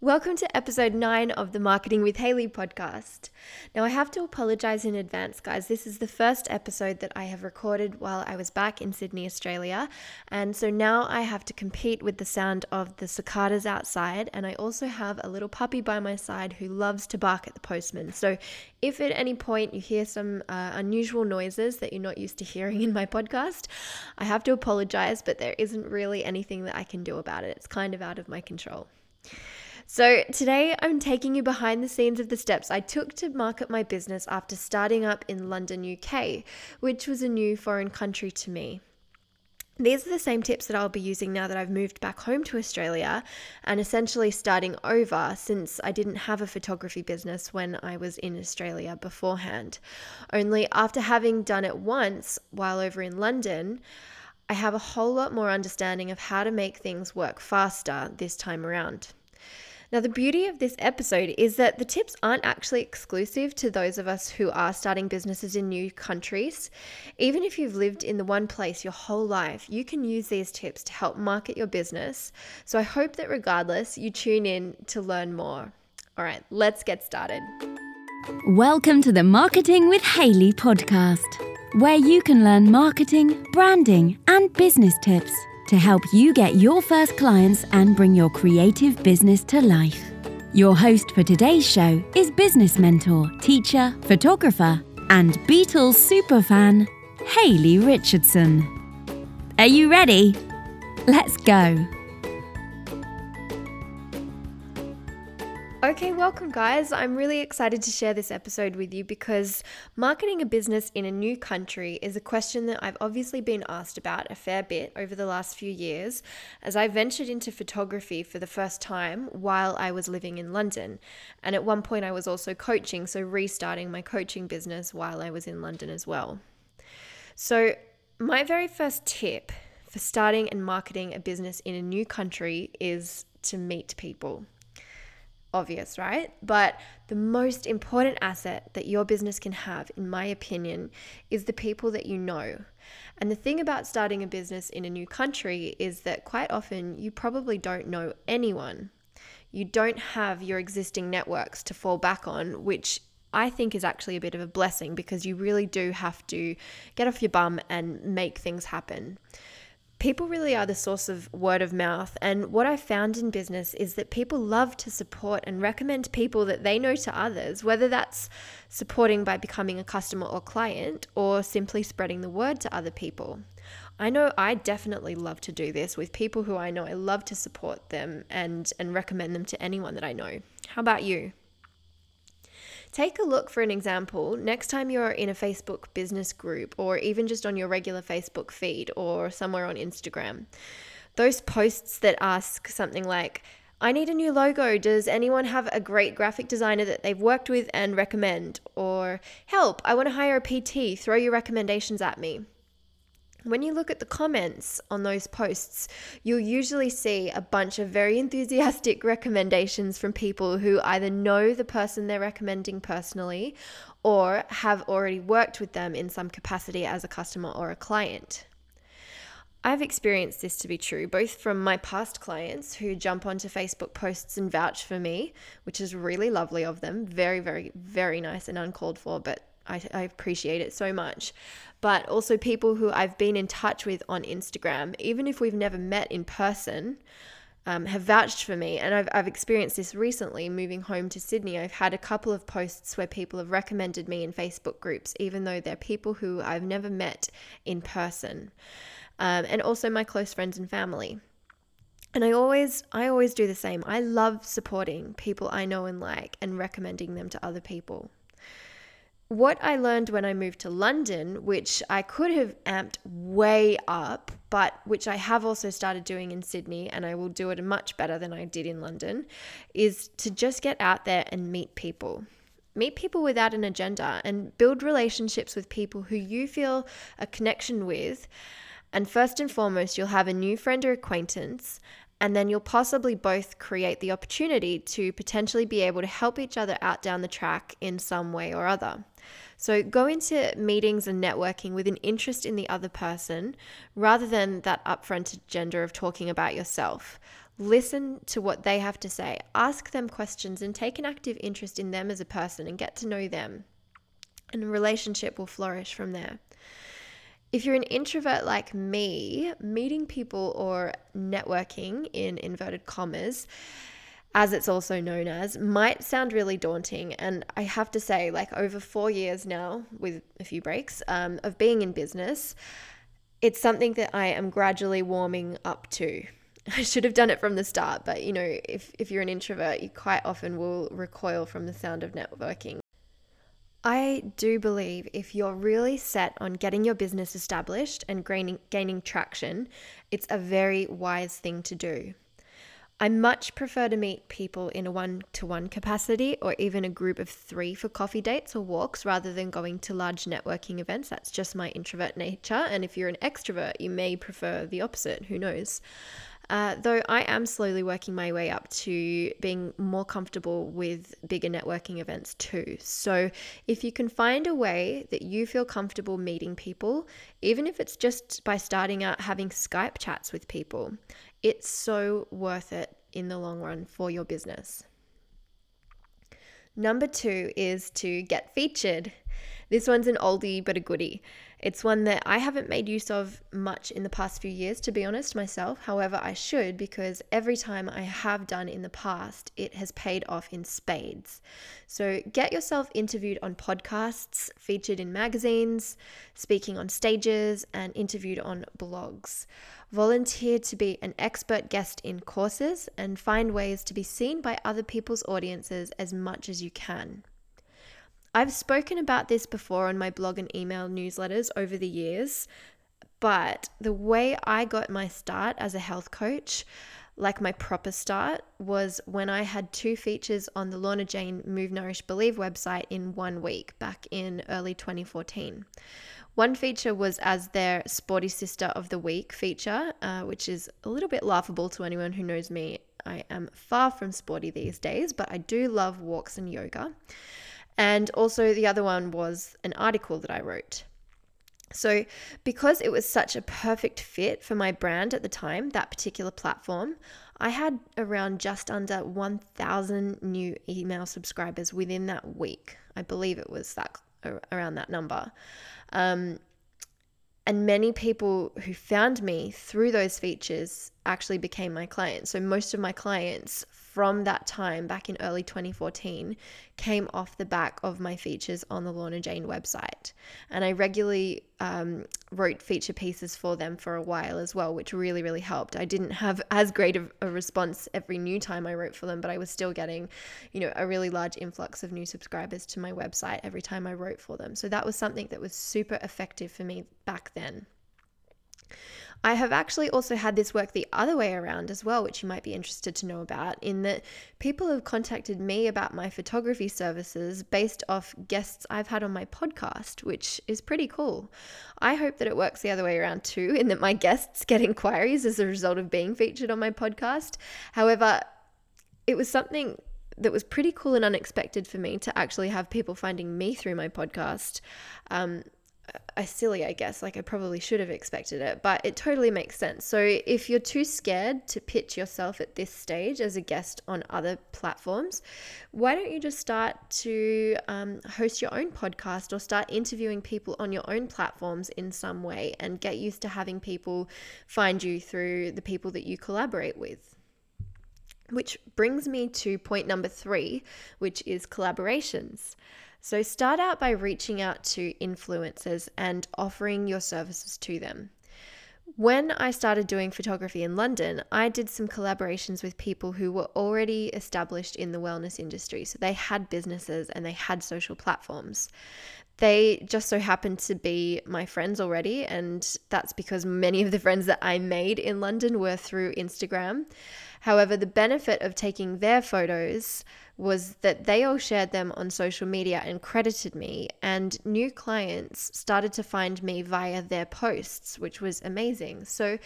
Welcome to episode 9 of the Marketing with Hayley podcast. Now, I have to apologize in advance, guys. This is the first episode that I have recorded while I was back in Sydney, Australia. And so now I have to compete with the sound of the cicadas outside. And I also have a little puppy by my side who loves to bark at the postman. So if at any point you hear some uh, unusual noises that you're not used to hearing in my podcast, I have to apologize, but there isn't really anything that I can do about it. It's kind of out of my control. So, today I'm taking you behind the scenes of the steps I took to market my business after starting up in London, UK, which was a new foreign country to me. These are the same tips that I'll be using now that I've moved back home to Australia and essentially starting over since I didn't have a photography business when I was in Australia beforehand. Only after having done it once while over in London, I have a whole lot more understanding of how to make things work faster this time around. Now, the beauty of this episode is that the tips aren't actually exclusive to those of us who are starting businesses in new countries. Even if you've lived in the one place your whole life, you can use these tips to help market your business. So I hope that regardless, you tune in to learn more. All right, let's get started. Welcome to the Marketing with Hayley podcast, where you can learn marketing, branding, and business tips to help you get your first clients and bring your creative business to life. Your host for today's show is business mentor, teacher, photographer, and Beatles superfan, Hayley Richardson. Are you ready? Let's go. Okay, welcome, guys. I'm really excited to share this episode with you because marketing a business in a new country is a question that I've obviously been asked about a fair bit over the last few years as I ventured into photography for the first time while I was living in London. And at one point, I was also coaching, so restarting my coaching business while I was in London as well. So, my very first tip for starting and marketing a business in a new country is to meet people obvious, right? But the most important asset that your business can have, in my opinion, is the people that you know. And the thing about starting a business in a new country is that quite often you probably don't know anyone. You don't have your existing networks to fall back on, which I think is actually a bit of a blessing because you really do have to get off your bum and make things happen people really are the source of word of mouth. And what I found in business is that people love to support and recommend people that they know to others, whether that's supporting by becoming a customer or client or simply spreading the word to other people. I know I definitely love to do this with people who I know. I love to support them and and recommend them to anyone that I know. How about you? Take a look for an example next time you're in a Facebook business group or even just on your regular Facebook feed or somewhere on Instagram. Those posts that ask something like, I need a new logo. Does anyone have a great graphic designer that they've worked with and recommend? Or help, I want to hire a PT. Throw your recommendations at me. When you look at the comments on those posts, you'll usually see a bunch of very enthusiastic recommendations from people who either know the person they're recommending personally or have already worked with them in some capacity as a customer or a client. I've experienced this to be true, both from my past clients who jump onto Facebook posts and vouch for me, which is really lovely of them. Very, very, very nice and uncalled for, but I, I, appreciate it so much. But also people who I've been in touch with on Instagram, even if we've never met in person, um, have vouched for me. And I've, I've experienced this recently moving home to Sydney. I've had a couple of posts where people have recommended me in Facebook groups, even though they're people who I've never met in person. Um, and also my close friends and family. And I always I always do the same. I love supporting people I know and like and recommending them to other people what I learned when I moved to London, which I could have amped way up, but which I have also started doing in Sydney, and I will do it much better than I did in London, is to just get out there and meet people. Meet people without an agenda and build relationships with people who you feel a connection with. And first and foremost, you'll have a new friend or acquaintance, and then you'll possibly both create the opportunity to potentially be able to help each other out down the track in some way or other. So go into meetings and networking with an interest in the other person rather than that upfront agenda of talking about yourself. Listen to what they have to say, ask them questions, and take an active interest in them as a person and get to know them. And a relationship will flourish from there. If you're an introvert like me, meeting people or networking in inverted commas, as it's also known as, might sound really daunting. And I have to say, like over four years now, with a few breaks um, of being in business, it's something that I am gradually warming up to. I should have done it from the start, but you know, if, if you're an introvert, you quite often will recoil from the sound of networking. I do believe if you're really set on getting your business established and gaining, gaining traction, it's a very wise thing to do. I much prefer to meet people in a one to one capacity or even a group of three for coffee dates or walks rather than going to large networking events. That's just my introvert nature. And if you're an extrovert, you may prefer the opposite. Who knows? Uh, though I am slowly working my way up to being more comfortable with bigger networking events too. So, if you can find a way that you feel comfortable meeting people, even if it's just by starting out having Skype chats with people, it's so worth it in the long run for your business. Number two is to get featured. This one's an oldie but a goodie. It's one that I haven't made use of much in the past few years, to be honest, myself. However, I should because every time I have done in the past, it has paid off in spades. So get yourself interviewed on podcasts, featured in magazines, speaking on stages, and interviewed on blogs. Volunteer to be an expert guest in courses and find ways to be seen by other people's audiences as much as you can. I've spoken about this before on my blog and email newsletters over the years, but the way I got my start as a health coach, like my proper start, was when I had two features on the Lorna Jane Move Nourish Believe website in one week back in early 2014. One feature was as their Sporty Sister of the Week feature, uh, which is a little bit laughable to anyone who knows me. I am far from sporty these days, but I do love walks and yoga. And also, the other one was an article that I wrote. So, because it was such a perfect fit for my brand at the time, that particular platform, I had around just under 1,000 new email subscribers within that week. I believe it was that around that number. Um, and many people who found me through those features actually became my clients. So most of my clients from that time back in early 2014 came off the back of my features on the Lorna Jane website. And I regularly um, wrote feature pieces for them for a while as well, which really, really helped. I didn't have as great of a response every new time I wrote for them, but I was still getting, you know, a really large influx of new subscribers to my website every time I wrote for them. So that was something that was super effective for me back then. I have actually also had this work the other way around as well, which you might be interested to know about, in that people have contacted me about my photography services based off guests I've had on my podcast, which is pretty cool. I hope that it works the other way around too, in that my guests get inquiries as a result of being featured on my podcast. However, it was something that was pretty cool and unexpected for me to actually have people finding me through my podcast. Um, I silly, I guess. Like I probably should have expected it, but it totally makes sense. So if you're too scared to pitch yourself at this stage as a guest on other platforms, why don't you just start to um, host your own podcast or start interviewing people on your own platforms in some way and get used to having people find you through the people that you collaborate with? Which brings me to point number three, which is collaborations. So start out by reaching out to influencers and offering your services to them. When I started doing photography in London, I did some collaborations with people who were already established in the wellness industry. So they had businesses and they had social platforms. They just so happened to be my friends already, and that's because many of the friends that I made in London were through Instagram. However, the benefit of taking their photos was that they all shared them on social media and credited me, and new clients started to find me via their posts, which was amazing. So,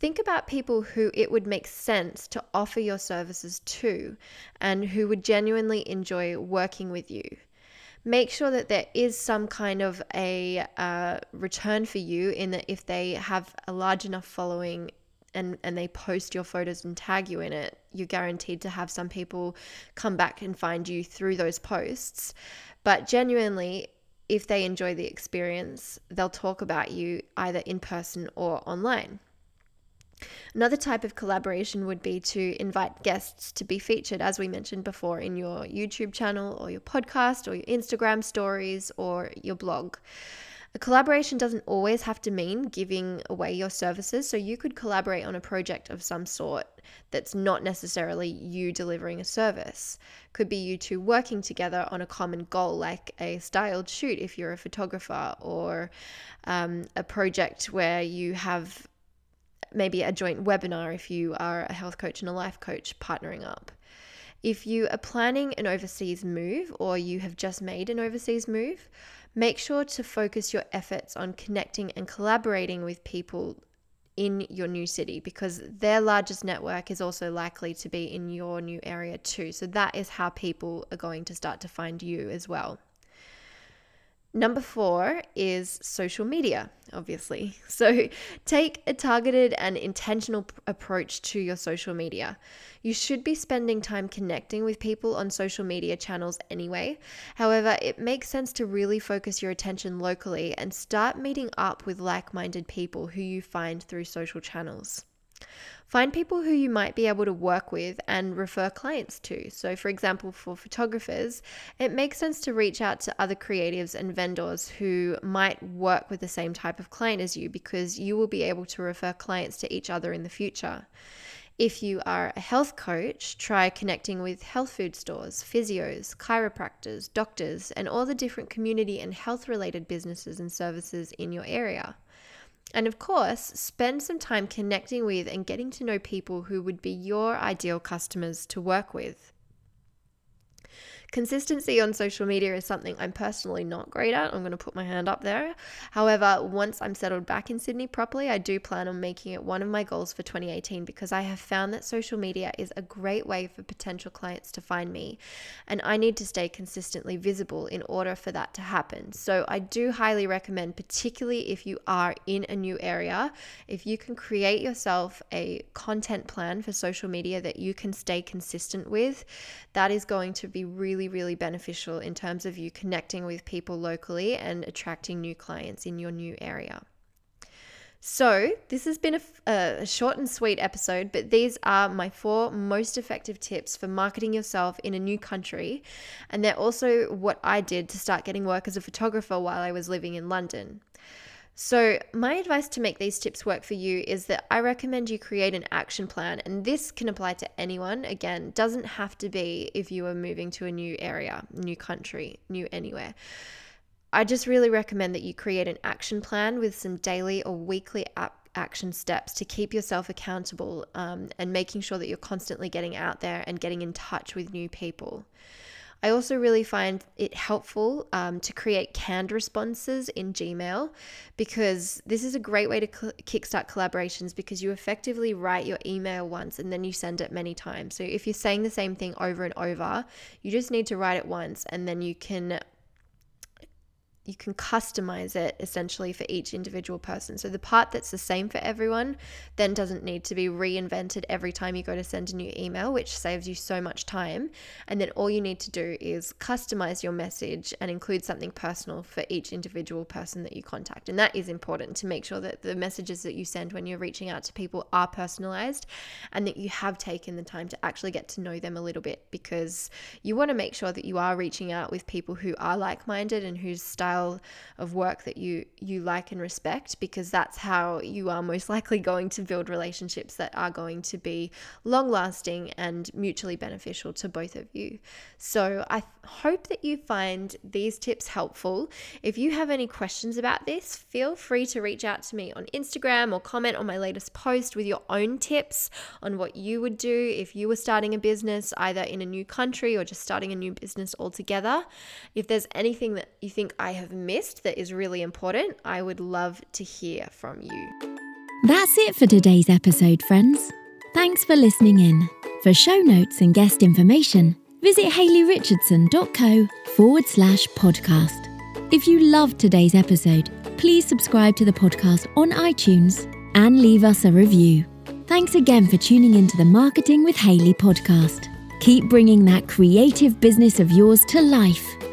think about people who it would make sense to offer your services to and who would genuinely enjoy working with you. Make sure that there is some kind of a uh, return for you in that if they have a large enough following and, and they post your photos and tag you in it, you're guaranteed to have some people come back and find you through those posts. But genuinely, if they enjoy the experience, they'll talk about you either in person or online. Another type of collaboration would be to invite guests to be featured, as we mentioned before, in your YouTube channel or your podcast or your Instagram stories or your blog. A collaboration doesn't always have to mean giving away your services, so you could collaborate on a project of some sort that's not necessarily you delivering a service. Could be you two working together on a common goal, like a styled shoot if you're a photographer, or um, a project where you have maybe a joint webinar if you are a health coach and a life coach partnering up. If you are planning an overseas move or you have just made an overseas move, make sure to focus your efforts on connecting and collaborating with people in your new city because their largest network is also likely to be in your new area too. So that is how people are going to start to find you as well. Number four is social media, obviously. So take a targeted and intentional p- approach to your social media. You should be spending time connecting with people on social media channels anyway. However, it makes sense to really focus your attention locally and start meeting up with like minded people who you find through social channels. Find people who you might be able to work with and refer clients to. So, for example, for photographers, it makes sense to reach out to other creatives and vendors who might work with the same type of client as you because you will be able to refer clients to each other in the future. If you are a health coach, try connecting with health food stores, physios, chiropractors, doctors, and all the different community and health related businesses and services in your area. And of course, spend some time connecting with and getting to know people who would be your ideal customers to work with. Consistency on social media is something I'm personally not great at. I'm going to put my hand up there. However, once I'm settled back in Sydney properly, I do plan on making it one of my goals for 2018 because I have found that social media is a great way for potential clients to find me. And I need to stay consistently visible in order for that to happen. So I do highly recommend, particularly if you are in a new area, if you can create yourself a content plan for social media that you can stay consistent with, that is going to be really really, really beneficial in terms of you connecting with people locally and attracting new clients in your new area. So, this has been a, a, short and sweet episode, but these are my four most effective tips for marketing yourself in a new country. And they're also what I did to start getting work as a photographer while I was living in London. So, my advice to make these tips work for you is that I recommend you create an action plan, and this can apply to anyone. Again, doesn't have to be if you are moving to a new area, new country, new anywhere. I just really recommend that you create an action plan with some daily or weekly action steps to keep yourself accountable um, and making sure that you're constantly getting out there and getting in touch with new people. I also really find it helpful um, to create canned responses in Gmail because this is a great way to cl- kickstart collaborations because you effectively write your email once and then you send it many times. So if you're saying the same thing over and over, you just need to write it once and then you can you can customize it essentially for each individual person. So the part that's the same for everyone then doesn't need to be reinvented every time you go to send a new email, which saves you so much time. And then all you need to do is customize your message and include something personal for each individual person that you contact. And that is important to make sure that the messages that you send when you're reaching out to people are personalized and that you have taken the time to actually get to know them a little bit because you want to make sure that you are reaching out with people who are like-minded and whose style style of work that you you like and respect because that's how you are most likely going to build relationships that are going to be long lasting and mutually beneficial to both of you. So I hope that you find these tips helpful. If you have any questions about this, feel free to reach out to me on Instagram or comment on my latest post with your own tips on what you would do if you were starting a business either in a new country or just starting a new business altogether. If there's anything that you think I have have missed that is really important, I would love to hear from you. That's it for today's episode, friends. Thanks for listening in. For show notes and guest information, visit hayleyrichardson.co forward slash podcast. If you loved today's episode, please subscribe to the podcast on iTunes and leave us a review. Thanks again for tuning into the Marketing with Hayley podcast. Keep bringing that creative business of yours to life,